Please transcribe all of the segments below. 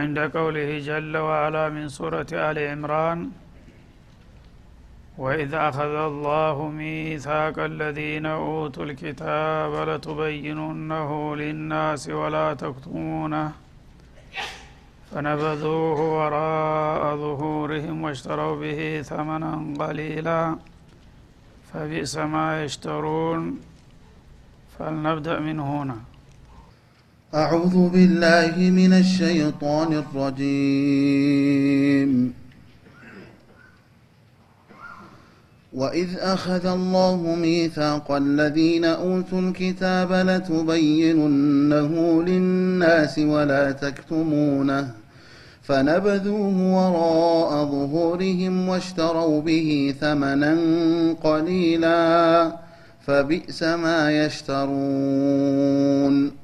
عند قوله جل وعلا من سورة آل عمران وإذ أخذ الله ميثاق الذين أوتوا الكتاب لتبيننه للناس ولا تكتمونه فنبذوه وراء ظهورهم واشتروا به ثمنا قليلا فبئس ما يشترون. فلنبدأ من هنا. أعوذ بالله من الشيطان الرجيم. وإذ أخذ الله ميثاق الذين أوتوا الكتاب لتبيننه للناس ولا تكتمونه فنبذوه وراء ظهورهم واشتروا به ثمنا قليلا فبئس ما يشترون.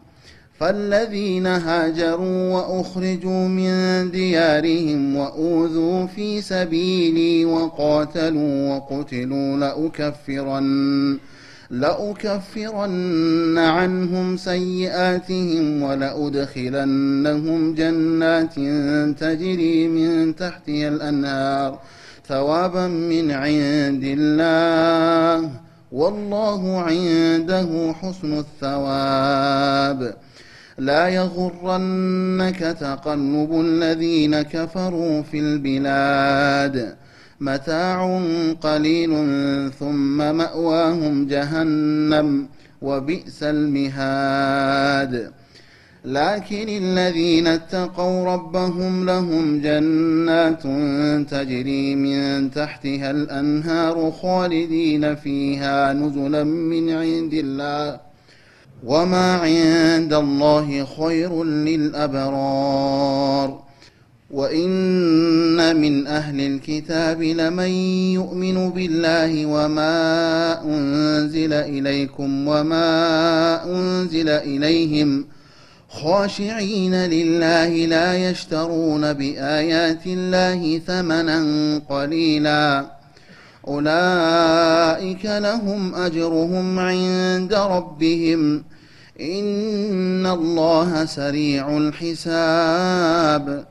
فالذين هاجروا وأخرجوا من ديارهم وأوذوا في سبيلي وقاتلوا وقتلوا لأكفرن لأكفرن عنهم سيئاتهم ولأدخلنهم جنات تجري من تحتها الأنهار ثوابا من عند الله والله عنده حسن الثواب لا يغرنك تقلب الذين كفروا في البلاد. متاع قليل ثم مأواهم جهنم وبئس المهاد. لكن الذين اتقوا ربهم لهم جنات تجري من تحتها الأنهار خالدين فيها نزلا من عند الله. وما عند الله خير للأبرار وإن من أهل الكتاب لمن يؤمن بالله وما أنزل إليكم وما أنزل إليهم خاشعين لله لا يشترون بآيات الله ثمنا قليلا أولئك لهم أجرهم عند ربهم إن الله سريع الحساب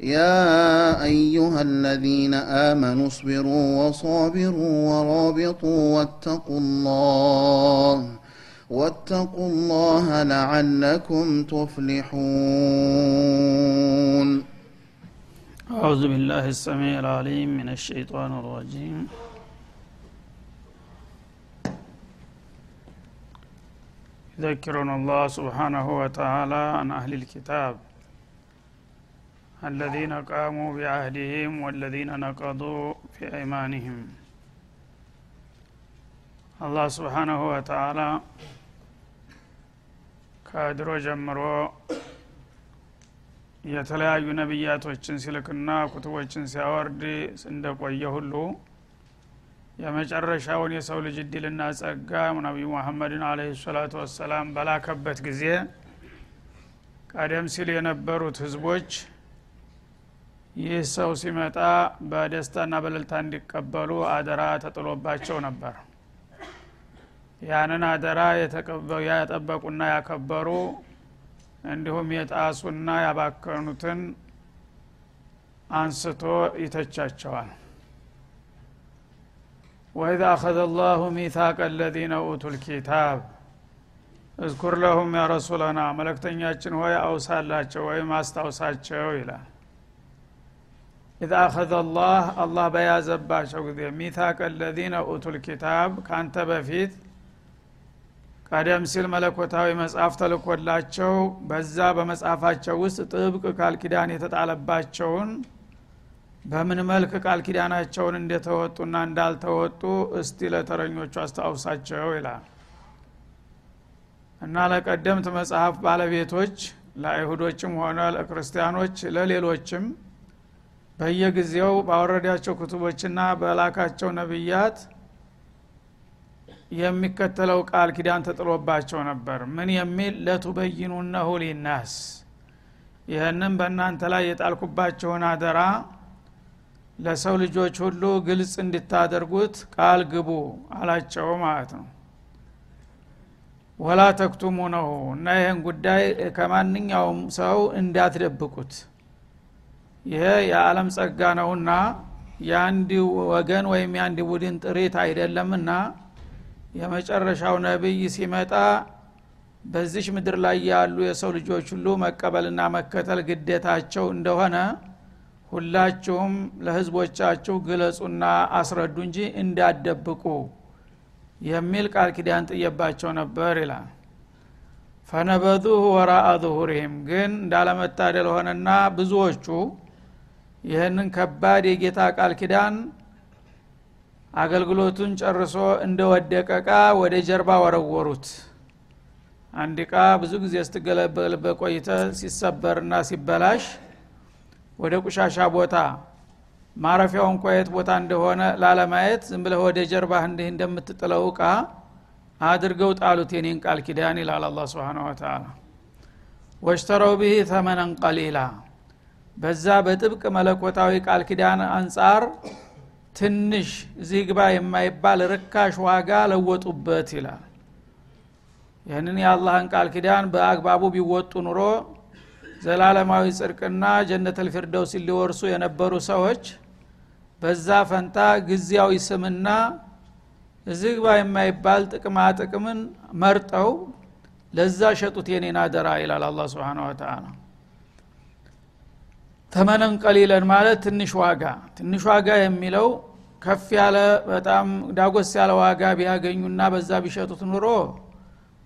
يا أيها الذين آمنوا اصبروا وصابروا ورابطوا واتقوا الله واتقوا الله لعلكم تفلحون أعوذ بالله السميع العليم من الشيطان الرجيم. يذكرنا الله سبحانه وتعالى عن أهل الكتاب الذين قاموا بعهدهم والذين نقضوا في أيمانهم አላህ ስብሓናሁ ወተአላ ከድሮ ጀምሮ የተለያዩ ነቢያቶችን ሲልክና ኩቱቦችን ሲያወርድ እንደቆየ ሁሉ የመጨረሻውን የሰው ልጅ እድልና ጸጋ ነቢዩ ሙሐመድን አለህ ሰላቱ ወሰላም በላከበት ጊዜ ቀደም ሲል የነበሩት ህዝቦች ይህ ሰው ሲመጣ በደስታና በልልታ እንዲቀበሉ አደራ ተጥሎባቸው ነበር። ያንን አደራ ያጠበቁና ያከበሩ እንዲሁም የጣሱና ያባከኑትን አንስቶ ይተቻቸዋል وإذ أخذ الله ميثاق الذين أوتوا الكتاب اذكر لهم يا رسولنا መለክተኛችን ሆይ አውሳላቸው ወይም አስታውሳቸው ይላል። إذ أخذ الله አላህ በያዘባቸው ጊዜ ميثاق الذين أوتوا الكتاب ካንተ በፊት ቀደም ሲል መለኮታዊ መጽሐፍ ተልኮላቸው በዛ በመጽሐፋቸው ውስጥ ጥብቅ ቃል ኪዳን የተጣለባቸውን በምን መልክ ቃል ኪዳናቸውን እንደተወጡና እንዳልተወጡ እስቲ ለተረኞቹ አስታውሳቸው ይላል። እና ለቀደምት መጽሐፍ ባለቤቶች ለአይሁዶችም ሆነ ለክርስቲያኖች ለሌሎችም በየጊዜው ባወረዳቸው ክቱቦችና በላካቸው ነቢያት የሚከተለው ቃል ኪዳን ተጥሎባቸው ነበር። ምን የሚል? ለቱበይኑነሁ ሊናስ። ይህንም በእናንተ ላይ የጣልኩባቸውን አደራ ለሰው ልጆች ሁሉ ግልጽ እንድታደርጉት ቃል ግቡ አላቸው ማለት ነው። ወላ ተክቱሙ ነው እና ይህን ጉዳይ ከማንኛውም ሰው እንዳትደብቁት። ይሄ የዓለም ጸጋ ነውና የአንድ ወገን ወይም የአንድ ቡድን ጥሪት አይደለምና የመጨረሻው ነቢይ ሲመጣ በዚሽ ምድር ላይ ያሉ የሰው ልጆች ሁሉ መቀበልና መከተል ግዴታቸው እንደሆነ ሁላችሁም ለህዝቦቻችሁ ግለጹና አስረዱ እንጂ እንዳደብቁ የሚል ቃል ኪዳን ጥየባቸው ነበር ይላል። ፈነበዙሁ ወራአ ዙሁሪህም ግን እንዳለመታደል ሆነና ብዙዎቹ ይህንን ከባድ የጌታ ቃል ኪዳን አገልግሎቱን ጨርሶ እንደወደቀ እቃ ወደ ጀርባ ወረወሩት። አንድ እቃ ብዙ ጊዜ ስትገለበል በቆይተ ሲሰበርና ሲበላሽ ወደ ቁሻሻ ቦታ። ማረፊያው እንኳ የት ቦታ እንደሆነ ላለማየት ዝም ብለህ ወደ ጀርባህ እንዲህ እንደምትጥለው እቃ አድርገው ጣሉት የኔን ቃል ኪዳን ይላል አላ ስብን ወተላ ወሽተረው ብህ ተመነን ቀሊላ። በዛ በጥብቅ መለኮታዊ ቃል ኪዳን አንጻር ትንሽ እዚህ ግባ የማይባል ርካሽ ዋጋ ለወጡበት ይላል። ይህንን የአላህን ቃል ኪዳን በአግባቡ ቢወጡ ኑሮ ዘላለማዊ ጽድቅና ጀነተል ፊርደውስ ሊወርሱ የነበሩ ሰዎች በዛ ፈንታ ጊዜያዊ ስምና እዚህ ግባ የማይባል ጥቅማ ጥቅምን መርጠው ለዛ ሸጡት የኔን አደራ ይላል አላ ስብን ወተላ ተመነን ቀሊለን ማለት ትንሽ ዋጋ ትንሽ ዋጋ የሚለው ከፍ ያለ በጣም ዳጎስ ያለ ዋጋ ቢያገኙና በዛ ቢሸጡት ኑሮ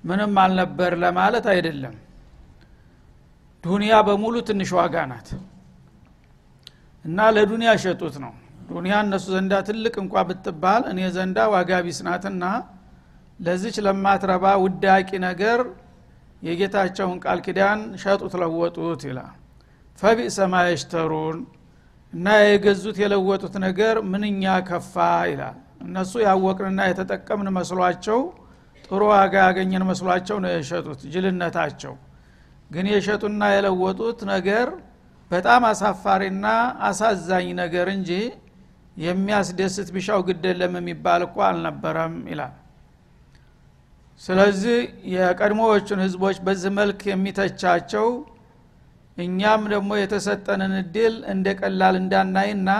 ምንም አልነበር ለማለት አይደለም ዱንያ በሙሉ ትንሽ ዋጋ ናት። እና ለዱንያ ሸጡት ነው። ዱንያ እነሱ ዘንዳ ትልቅ እንኳ ብትባል እኔ ዘንዳ ዋጋ ቢስ ናትና ለዚች ለማትረባ ውዳቂ ነገር የጌታቸውን ቃል ኪዳን ሸጡት ለወጡት ይላል። ፈቢእሰ ማ እና የገዙት የለወጡት ነገር ምንኛ ከፋ ይላል። እነሱ ያወቅንና የተጠቀምን መስሏቸው ጥሩ ዋጋ ያገኘን መስሏቸው ነው የሸጡት ጅልነታቸው ግን የሸጡና የለወጡት ነገር በጣም አሳፋሪና አሳዛኝ ነገር እንጂ የሚያስደስት ቢሻው ግደለም የሚባል እኮ አልነበረም ይላል። ስለዚህ የቀድሞዎቹን ህዝቦች በዚህ መልክ የሚተቻቸው እኛም ደግሞ የተሰጠንን እድል እንደ ቀላል እንዳናይና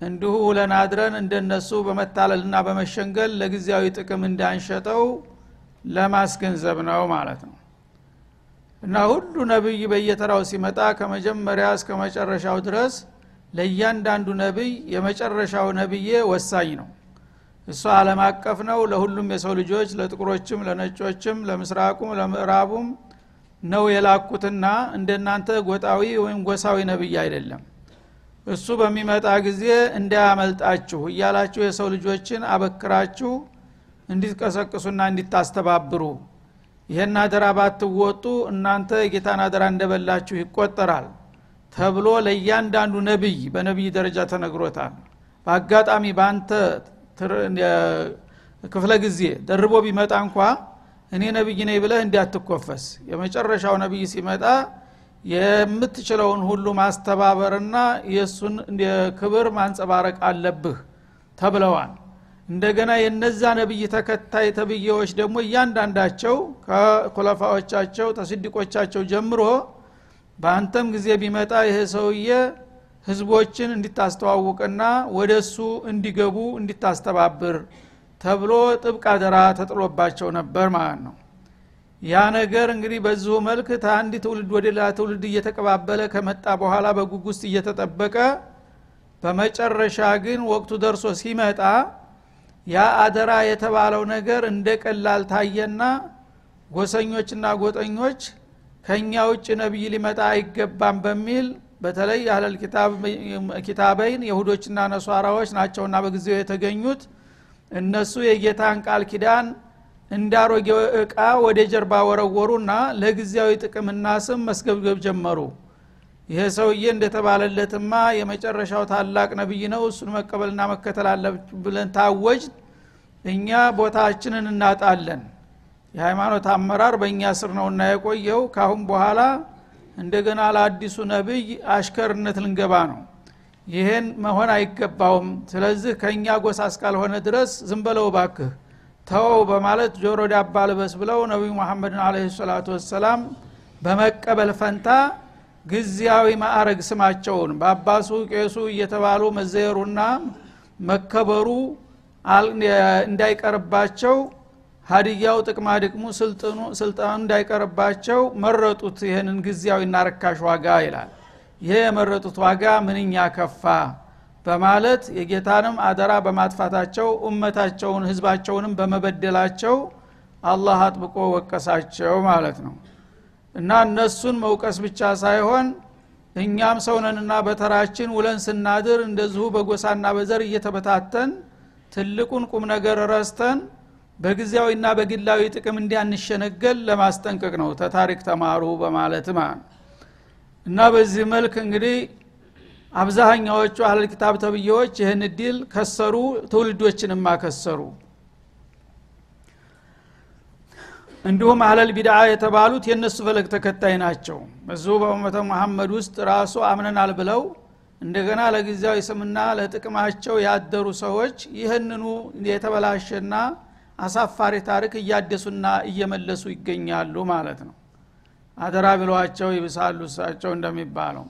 እንዲሁ ውለን አድረን እንደነሱ በመታለልና በመሸንገል ለጊዜያዊ ጥቅም እንዳንሸጠው ለማስገንዘብ ነው ማለት ነው እና ሁሉ ነቢይ በየተራው ሲመጣ ከመጀመሪያ እስከ መጨረሻው ድረስ ለእያንዳንዱ ነቢይ የመጨረሻው ነቢዬ ወሳኝ ነው። እሱ አለም አቀፍ ነው። ለሁሉም የሰው ልጆች ለጥቁሮችም ለነጮችም ለምስራቁም ለምዕራቡም ነው የላኩትና እንደናንተ ጎጣዊ ወይም ጎሳዊ ነብይ አይደለም። እሱ በሚመጣ ጊዜ እንዳያመልጣችሁ እያላችሁ የሰው ልጆችን አበክራችሁ እንዲትቀሰቅሱና እንዲታስተባብሩ ይህን አደራ ባትወጡ እናንተ የጌታን አደራ እንደበላችሁ ይቆጠራል ተብሎ ለእያንዳንዱ ነቢይ በነቢይ ደረጃ ተነግሮታል። በአጋጣሚ በአንተ ክፍለ ጊዜ ደርቦ ቢመጣ እንኳ እኔ ነቢይ ነኝ ብለህ እንዲያትኮፈስ የመጨረሻው ነቢይ ሲመጣ የምትችለውን ሁሉ ማስተባበርና የእሱን ክብር ማንጸባረቅ አለብህ ተብለዋል እንደገና የነዛ ነቢይ ተከታይ ተብዬዎች ደግሞ እያንዳንዳቸው ከኩለፋዎቻቸው ተስዲቆቻቸው ጀምሮ በአንተም ጊዜ ቢመጣ ይሄ ሰውዬ ህዝቦችን እንዲታስተዋውቅና ወደ እሱ እንዲገቡ እንዲታስተባብር ተብሎ ጥብቅ አደራ ተጥሎባቸው ነበር ማለት ነው። ያ ነገር እንግዲህ በዚሁ መልክ ከአንድ ትውልድ ወደ ሌላ ትውልድ እየተቀባበለ ከመጣ በኋላ በጉጉስት እየተጠበቀ በመጨረሻ ግን ወቅቱ ደርሶ ሲመጣ ያ አደራ የተባለው ነገር እንደ ቀላል ታየና ጎሰኞችና ጎጠኞች ከእኛ ውጭ ነቢይ ሊመጣ አይገባም በሚል በተለይ አህለል ኪታበይን የሁዶችና ነሷራዎች ናቸውና በጊዜው የተገኙት። እነሱ የጌታን ቃል ኪዳን እንዳሮጌ እቃ ወደ ጀርባ ወረወሩና ለጊዜያዊ ጥቅምና ስም መስገብገብ ጀመሩ ይሄ ሰውዬ እንደተባለለትማ የመጨረሻው ታላቅ ነብይ ነው። እሱን መቀበልና መከተል አለ ብለን ታወጅ እኛ ቦታችንን እናጣለን። የሃይማኖት አመራር በእኛ ስር ነውና የቆየው። ካሁን በኋላ እንደገና ለአዲሱ ነብይ አሽከርነት ልንገባ ነው። ይሄን መሆን አይገባውም። ስለዚህ ከእኛ ጎሳ እስካልሆነ ድረስ ዝም በለው ባክህ ተወው በማለት ጆሮ ዳባ ልበስ ብለው ነቢዩ መሐመድን አለ ሰላቱ ወሰላም በመቀበል ፈንታ ጊዜያዊ ማዕረግ ስማቸውን በአባሱ ቄሱ እየተባሉ መዘየሩና መከበሩ እንዳይቀርባቸው ሀዲያው ጥቅማ ድቅሙ ስልጣኑ እንዳይቀርባቸው መረጡት ይህንን ጊዜያዊና ረካሽ ዋጋ ይላል። ይሄ የመረጡት ዋጋ ምንኛ ከፋ! በማለት የጌታንም አደራ በማጥፋታቸው እመታቸውን ህዝባቸውንም በመበደላቸው አላህ አጥብቆ ወቀሳቸው ማለት ነው እና እነሱን መውቀስ ብቻ ሳይሆን እኛም ሰውነንና በተራችን ውለን ስናድር እንደዚሁ በጎሳና በዘር እየተበታተን ትልቁን ቁም ነገር ረስተን በጊዜያዊና በግላዊ ጥቅም እንዲያንሸነገል ለማስጠንቀቅ ነው። ተታሪክ ተማሩ በማለት ማለት እና በዚህ መልክ እንግዲህ አብዛኛዎቹ አህለል ኪታብ ተብዬዎች ይህን እድል ከሰሩ ትውልዶችንም አከሰሩ እንዲሁም አህለል ቢድዓ የተባሉት የእነሱ ፈለግ ተከታይ ናቸው። በዚሁ በኡመተ መሐመድ ውስጥ ራሱ አምነናል ብለው እንደገና ለጊዜያዊ ስምና ለጥቅማቸው ያደሩ ሰዎች ይህንኑ የተበላሸና አሳፋሪ ታሪክ እያደሱና እየመለሱ ይገኛሉ ማለት ነው። አደራ ብለዋቸው ይብሳሉ እሳቸው እንደሚባለው።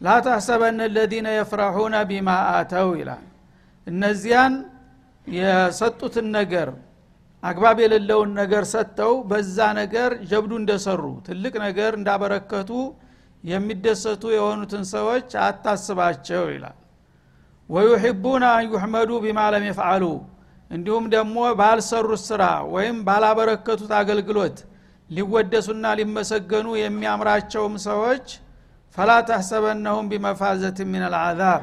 ላ ታሕሰበነ ለዚነ የፍረሑነ ቢማ አተው ይላል። እነዚያን የሰጡትን ነገር አግባብ የሌለውን ነገር ሰጥተው በዛ ነገር ጀብዱ እንደሰሩ ትልቅ ነገር እንዳበረከቱ የሚደሰቱ የሆኑትን ሰዎች አታስባቸው ይላል። ወዩሕቡነ አን ዩሕመዱ ቢማ ለም የፍዓሉ እንዲሁም ደግሞ ባልሰሩት ስራ ወይም ባላበረከቱት አገልግሎት ሊወደሱና ሊመሰገኑ የሚያምራቸውም ሰዎች ፈላ ተሕሰበነሁም ቢመፋዘት ምን አልዓዛብ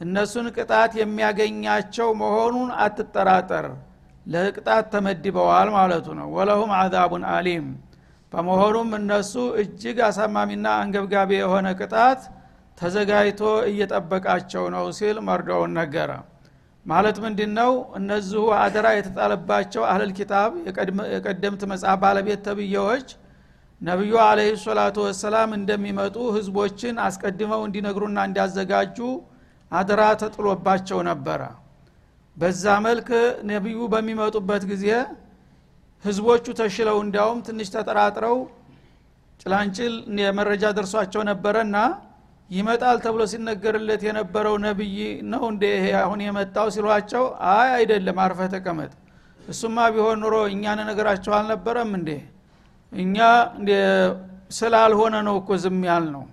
እነሱን ቅጣት የሚያገኛቸው መሆኑን አትጠራጠር ለቅጣት ተመድበዋል ማለቱ ነው። ወለሁም አዛቡን አሊም። በመሆኑም እነሱ እጅግ አሳማሚና አንገብጋቢ የሆነ ቅጣት ተዘጋጅቶ እየጠበቃቸው ነው ሲል መርዶውን ነገረ። ማለት ምንድ ነው እነዚሁ አደራ የተጣለባቸው አህለል ኪታብ የቀደምት መጽሐፍ ባለቤት ተብዬዎች ነቢዩ አለህ ሰላቱ ወሰላም እንደሚመጡ ህዝቦችን አስቀድመው እንዲነግሩና እንዲያዘጋጁ አደራ ተጥሎባቸው ነበረ በዛ መልክ ነቢዩ በሚመጡበት ጊዜ ህዝቦቹ ተሽለው እንዲያውም ትንሽ ተጠራጥረው ጭላንጭል የመረጃ ደርሷቸው ነበረና ይመጣል ተብሎ ሲነገርለት የነበረው ነቢይ ነው እንደ ይሄ አሁን የመጣው ሲሏቸው አይ አይደለም አርፈ ተቀመጥ። እሱማ ቢሆን ኑሮ እኛን ነገራቸው አልነበረም እንዴ? እኛ ስላልሆነ ነው እኮ ዝም ያል ነው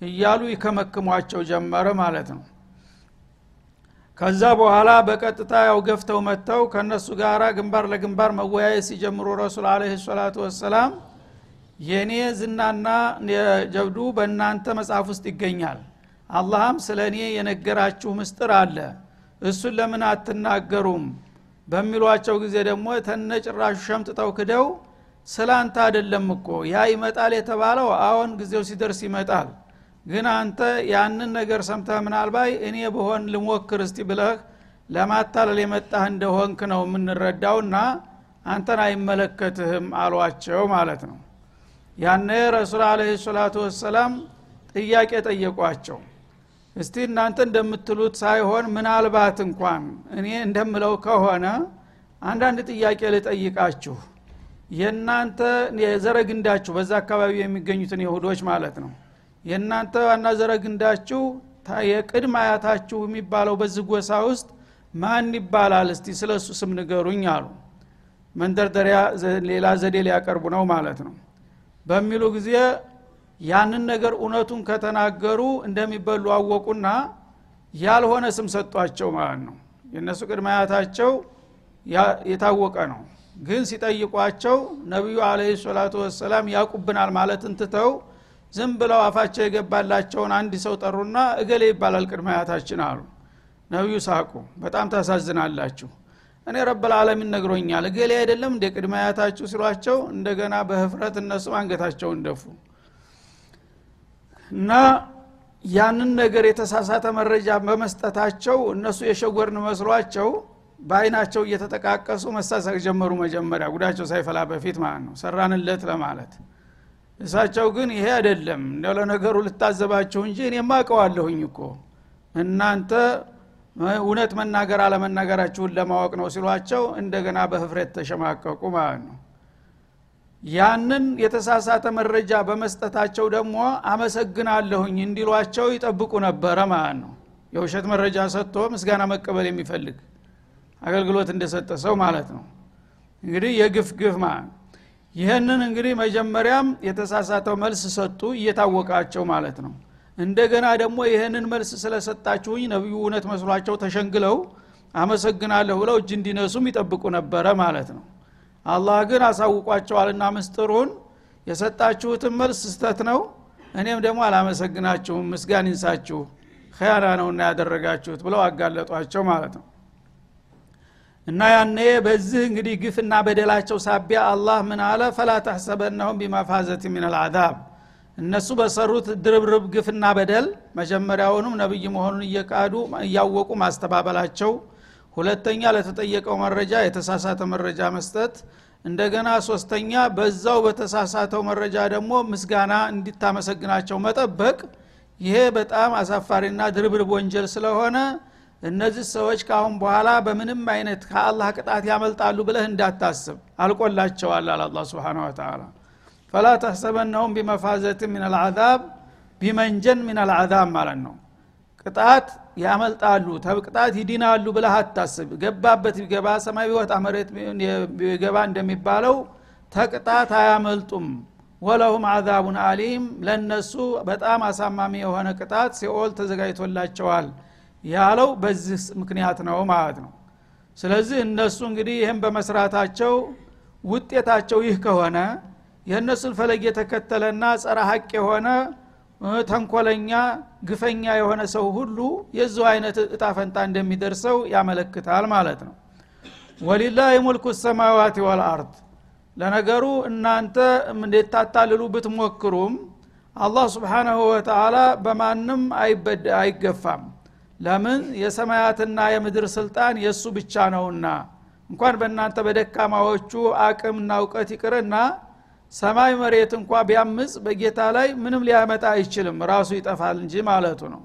እያሉ ይከመክሟቸው ጀመረ ማለት ነው ከዛ በኋላ በቀጥታ ያው ገፍተው መጥተው ከእነሱ ጋር ግንባር ለግንባር መወያየት ሲጀምሩ ረሱል አለህ ሰላቱ ወሰላም የእኔ ዝናና ጀብዱ በእናንተ መጽሐፍ ውስጥ ይገኛል። አላህም ስለ እኔ የነገራችሁ ምስጥር አለ። እሱን ለምን አትናገሩም? በሚሏቸው ጊዜ ደግሞ ተነጭራሹ ሸምጥጠው ክደው ስለ አንተ አደለም እኮ ያ ይመጣል የተባለው አሁን ጊዜው ሲደርስ ይመጣል ግን አንተ ያንን ነገር ሰምተህ ምናልባይ እኔ በሆን ልሞክር እስቲ ብለህ ለማታለል የመጣህ እንደሆንክ ነው የምንረዳውና አንተን አይመለከትህም አሏቸው ማለት ነው። ያነ ረሱል አለህ ሰላቱ ወሰላም ጥያቄ ጠየቋቸው። እስቲ እናንተ እንደምትሉት ሳይሆን ምናልባት እንኳን እኔ እንደምለው ከሆነ አንዳንድ ጥያቄ ልጠይቃችሁ። የእናንተ የዘረግንዳችሁ በዛ አካባቢ የሚገኙትን ይሁዶች ማለት ነው የእናንተ ዋና ዘረግንዳችሁ የቅድም አያታችሁ የሚባለው በዚህ ጎሳ ውስጥ ማን ይባላል? እስቲ ስለ እሱ ስም ንገሩኝ አሉ። መንደርደሪያ ሌላ ዘዴ ሊያቀርቡ ነው ማለት ነው። በሚሉ ጊዜ ያንን ነገር እውነቱን ከተናገሩ እንደሚበሉ አወቁና ያልሆነ ስም ሰጧቸው ማለት ነው። የእነሱ ቅድመ አያታቸው የታወቀ ነው። ግን ሲጠይቋቸው ነቢዩ አለህ ሰላቱ ወሰላም ያቁብናል ማለትን ትተው ዝም ብለው አፋቸው የገባላቸውን አንድ ሰው ጠሩና እገሌ ይባላል ቅድመ አሉ። ነቢዩ ሳቁ። በጣም ታሳዝናላችሁ። እኔ ረበልዓለሚን ነግሮኛል። እገሌ አይደለም እንደ ቅድመ አያታችሁ ሲሏቸው እንደገና በህፍረት እነሱም አንገታቸውን ደፉ። እና ያንን ነገር የተሳሳተ መረጃ በመስጠታቸው እነሱ የሸወርን መስሏቸው በአይናቸው እየተጠቃቀሱ መሳሰቅ ጀመሩ መጀመሪያ። ጉዳቸው ሳይፈላ በፊት ማለት ነው። ሰራንለት ለማለት እሳቸው ግን ይሄ አይደለም። እንደው ለነገሩ ልታዘባችሁ እንጂ እኔ ማቀዋለሁኝ እኮ። እናንተ እውነት መናገር አለመናገራችሁን ለማወቅ ነው ሲሏቸው እንደገና በህፍረት ተሸማቀቁ ማለት ነው። ያንን የተሳሳተ መረጃ በመስጠታቸው ደግሞ አመሰግናለሁኝ እንዲሏቸው ይጠብቁ ነበረ ማለት ነው። የውሸት መረጃ ሰጥቶ ምስጋና መቀበል የሚፈልግ አገልግሎት እንደሰጠ ሰው ማለት ነው። እንግዲህ የግፍ ግፍ ማለት ይህንን እንግዲህ መጀመሪያም የተሳሳተው መልስ ሰጡ እየታወቃቸው ማለት ነው። እንደገና ደግሞ ይህንን መልስ ስለሰጣችሁኝ ነቢዩ እውነት መስሏቸው ተሸንግለው አመሰግናለሁ ብለው እጅ እንዲነሱም ይጠብቁ ነበረ ማለት ነው። አላህ ግን አሳውቋቸዋልና ምስጥሩን የሰጣችሁትን መልስ ስተት ነው እኔም ደግሞ አላመሰግናችሁም ምስጋን ይንሳችሁ ኸያና ነውና ያደረጋችሁት ብለው አጋለጧቸው ማለት ነው እና ያኔ በዚህ እንግዲህ ግፍና በደላቸው ሳቢያ አላህ ምን አለ? ፈላ ተሕሰበነሁም ቢመፋዘት ምን አልዓዛብ እነሱ በሰሩት ድርብርብ ግፍና በደል መጀመሪያውንም ነብይ መሆኑን እየቃዱ እያወቁ ማስተባበላቸው ሁለተኛ ለተጠየቀው መረጃ የተሳሳተ መረጃ መስጠት እንደገና ሶስተኛ በዛው በተሳሳተው መረጃ ደግሞ ምስጋና እንዲታመሰግናቸው መጠበቅ። ይሄ በጣም አሳፋሪና ድርብርብ ወንጀል ስለሆነ እነዚህ ሰዎች ካአሁን በኋላ በምንም አይነት ከአላህ ቅጣት ያመልጣሉ ብለህ እንዳታስብ። አልቆላቸዋል አለ አላ ስብን ወተላ ፈላ ተሕሰበነሁም ቢመፋዘት ምን አልዓዛብ ቢመንጀን ምን አልዓዛብ ማለት ነው። ቅጣት ያመልጣሉ ተቅጣት ይድናሉ ብለህ አታስብ። ገባበት ቢገባ ሰማይ ቢወጣ መሬት ቢገባ እንደሚባለው ተቅጣት አያመልጡም። ወለሁም አዛቡን አሊም ለነሱ በጣም አሳማሚ የሆነ ቅጣት ሲኦል ተዘጋጅቶላቸዋል ያለው በዚህ ምክንያት ነው ማለት ነው። ስለዚህ እነሱ እንግዲህ ይህም በመስራታቸው ውጤታቸው ይህ ከሆነ የእነሱን ፈለግ የተከተለና ጸረ ሀቅ የሆነ ተንኮለኛ ግፈኛ የሆነ ሰው ሁሉ የዚሁ አይነት እጣፈንታ እንደሚደርሰው ያመለክታል ማለት ነው። ወሊላህ ሙልኩ ሰማዋት ወልአርድ ለነገሩ እናንተ እንዴታታልሉ ብትሞክሩም አላህ ስብሓናሁ ወተላ በማንም አይገፋም ለምን? የሰማያትና የምድር ስልጣን የእሱ ብቻ ነውና። እንኳን በእናንተ በደካማዎቹ አቅምና እውቀት ይቅርና ሰማይ መሬት እንኳ ቢያምፅ በጌታ ላይ ምንም ሊያመጣ አይችልም ራሱ ይጠፋል እንጂ ማለቱ ነው።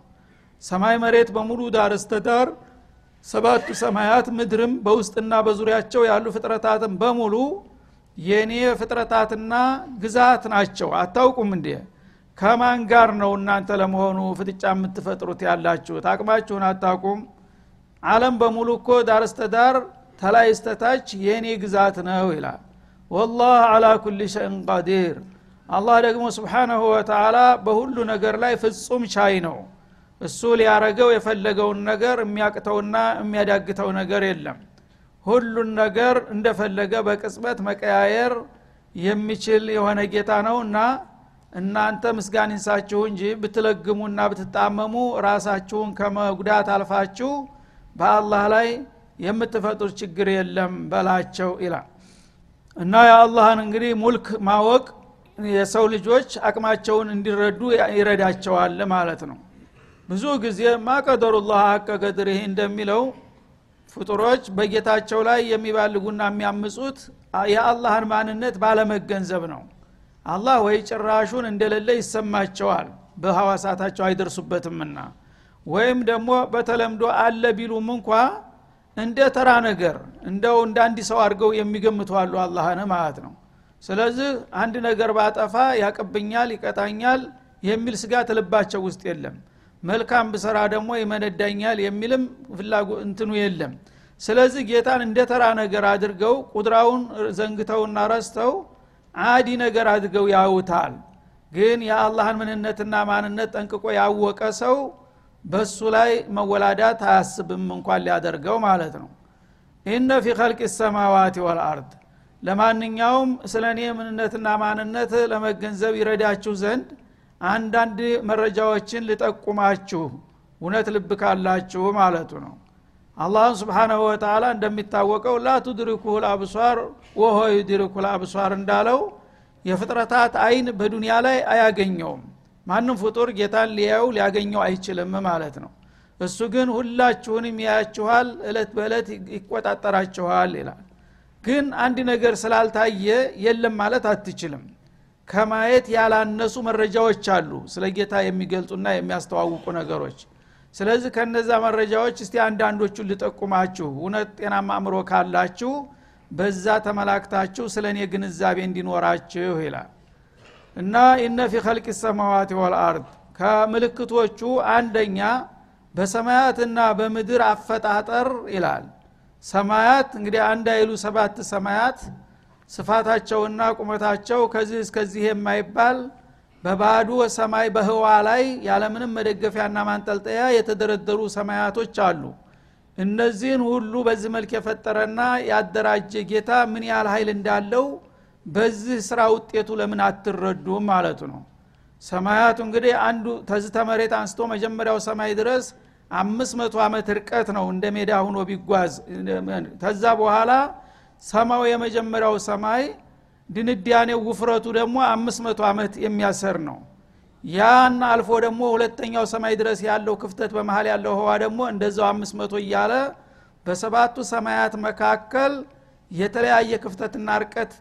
ሰማይ መሬት በሙሉ ዳር እስተዳር ሰባቱ ሰማያት ምድርም በውስጥና በዙሪያቸው ያሉ ፍጥረታትን በሙሉ የእኔ ፍጥረታትና ግዛት ናቸው። አታውቁም እንዴ ከማን ጋር ነው እናንተ ለመሆኑ ፍጥጫ የምትፈጥሩት ያላችሁት? አቅማችሁን አታቁም አለም በሙሉ እኮ ዳር እስተዳር ተላይ እስተታች የእኔ ግዛት ነው ይላል። ወላህ አላ ኩል ሸይን ቀዲር አላህ ደግሞ ስብሓናሁ ወተላ በሁሉ ነገር ላይ ፍጹም ቻይ ነው። እሱ ሊያረገው የፈለገውን ነገር የሚያቅተውና የሚያዳግተው ነገር የለም። ሁሉን ነገር እንደፈለገ በቅጽበት መቀያየር የሚችል የሆነ ጌታ ነውና እናንተ ምስጋን ይንሳችሁ እንጂ ብትለግሙና ብትጣመሙ ራሳችሁን ከመጉዳት አልፋችሁ በአላህ ላይ የምትፈጥሩት ችግር የለም በላቸው ይላል። እና የአላህን እንግዲህ ሙልክ ማወቅ የሰው ልጆች አቅማቸውን እንዲረዱ ይረዳቸዋል ማለት ነው። ብዙ ጊዜ ማቀደሩላህ ሀቀ ቀድርህ እንደሚለው ፍጡሮች በጌታቸው ላይ የሚባልጉና የሚያምፁት የአላህን ማንነት ባለመገንዘብ ነው አላህ ወይ ጭራሹን እንደሌለ ይሰማቸዋል። በሐዋሳታቸው አይደርሱበትምና። ወይም ደግሞ በተለምዶ አለ ቢሉም እንኳ እንደ ተራ ነገር እንደው እንደ አንድ ሰው አድርገው የሚገምቱ አሉ አላህን ማለት ነው። ስለዚህ አንድ ነገር ባጠፋ ያቅብኛል ይቀጣኛል የሚል ስጋት ልባቸው ውስጥ የለም። መልካም ብሰራ ደግሞ ይመነዳኛል የሚልም ፍላጎ እንትኑ የለም። ስለዚህ ጌታን እንደ ተራ ነገር አድርገው ቁድራውን ዘንግተውና ረስተው አዲ ነገር አድርገው ያውታል ግን የአላህን ምንነትና ማንነት ጠንቅቆ ያወቀ ሰው በሱ ላይ መወላዳት አያስብም እንኳን ሊያደርገው ማለት ነው። ኢነ ፊ ኸልቅ ሰማዋት ወልአርድ ለማንኛውም ስለ እኔ ምንነትና ማንነት ለመገንዘብ ይረዳችሁ ዘንድ አንዳንድ መረጃዎችን ልጠቁማችሁ እውነት ልብ ካላችሁ ማለቱ ነው አላህን ስብሓናሁ ወተላ እንደሚታወቀው ላ ቱድሪኩሁ ልአብሷር ወሆ ዩድሪኩ ልአብሷር እንዳለው የፍጥረታት አይን በዱንያ ላይ አያገኘውም። ማንም ፍጡር ጌታን ሊያዩ ሊያገኘው አይችልም ማለት ነው። እሱ ግን ሁላችሁንም ያያችኋል እለት በእለት ይቆጣጠራችኋል ይላል። ግን አንድ ነገር ስላልታየ የለም ማለት አትችልም። ከማየት ያላነሱ መረጃዎች አሉ ስለ ጌታ የሚገልጹና የሚያስተዋውቁ ነገሮች ስለዚህ ከነዛ መረጃዎች እስቲ አንዳንዶቹን ልጠቁማችሁ። እውነት ጤናማ አእምሮ ካላችሁ በዛ ተመላክታችሁ ስለ እኔ ግንዛቤ እንዲኖራችሁ ይላል። እና ኢነ ፊ ኸልቅ ሰማዋት ወልአርድ ከምልክቶቹ አንደኛ በሰማያትና በምድር አፈጣጠር ይላል። ሰማያት እንግዲህ አንድ አይሉ ሰባት ሰማያት ስፋታቸውና ቁመታቸው ከዚህ እስከዚህ የማይባል በባዶ ሰማይ በህዋ ላይ ያለምንም መደገፊያና ማንጠልጠያ የተደረደሩ ሰማያቶች አሉ። እነዚህን ሁሉ በዚህ መልክ የፈጠረና ያደራጀ ጌታ ምን ያህል ኃይል እንዳለው በዚህ ስራ ውጤቱ ለምን አትረዱም ማለቱ ነው። ሰማያቱ እንግዲህ አንዱ ተዝተ መሬት አንስቶ መጀመሪያው ሰማይ ድረስ አምስት መቶ ዓመት ርቀት ነው እንደ ሜዳ ሁኖ ቢጓዝ። ተዛ በኋላ ሰማው የመጀመሪያው ሰማይ ድንዳኔው ውፍረቱ ደግሞ አምስት መቶ ዓመት የሚያሰር ነው። ያን አልፎ ደግሞ ሁለተኛው ሰማይ ድረስ ያለው ክፍተት በመሀል ያለው ህዋ ደግሞ እንደዛው አምስት መቶ እያለ በሰባቱ ሰማያት መካከል የተለያየ ክፍተትና እርቀት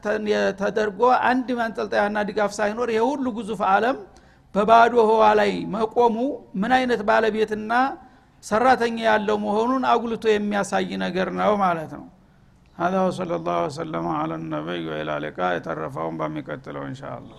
ተደርጎ አንድ ማንጠልጠያና ድጋፍ ሳይኖር ይሄ ሁሉ ግዙፍ አለም በባዶ ህዋ ላይ መቆሙ ምን አይነት ባለቤትና ሰራተኛ ያለው መሆኑን አጉልቶ የሚያሳይ ነገር ነው ማለት ነው هذا وصلى الله وسلم على النبي وإلى لقاء بمكتلوا إن شاء الله.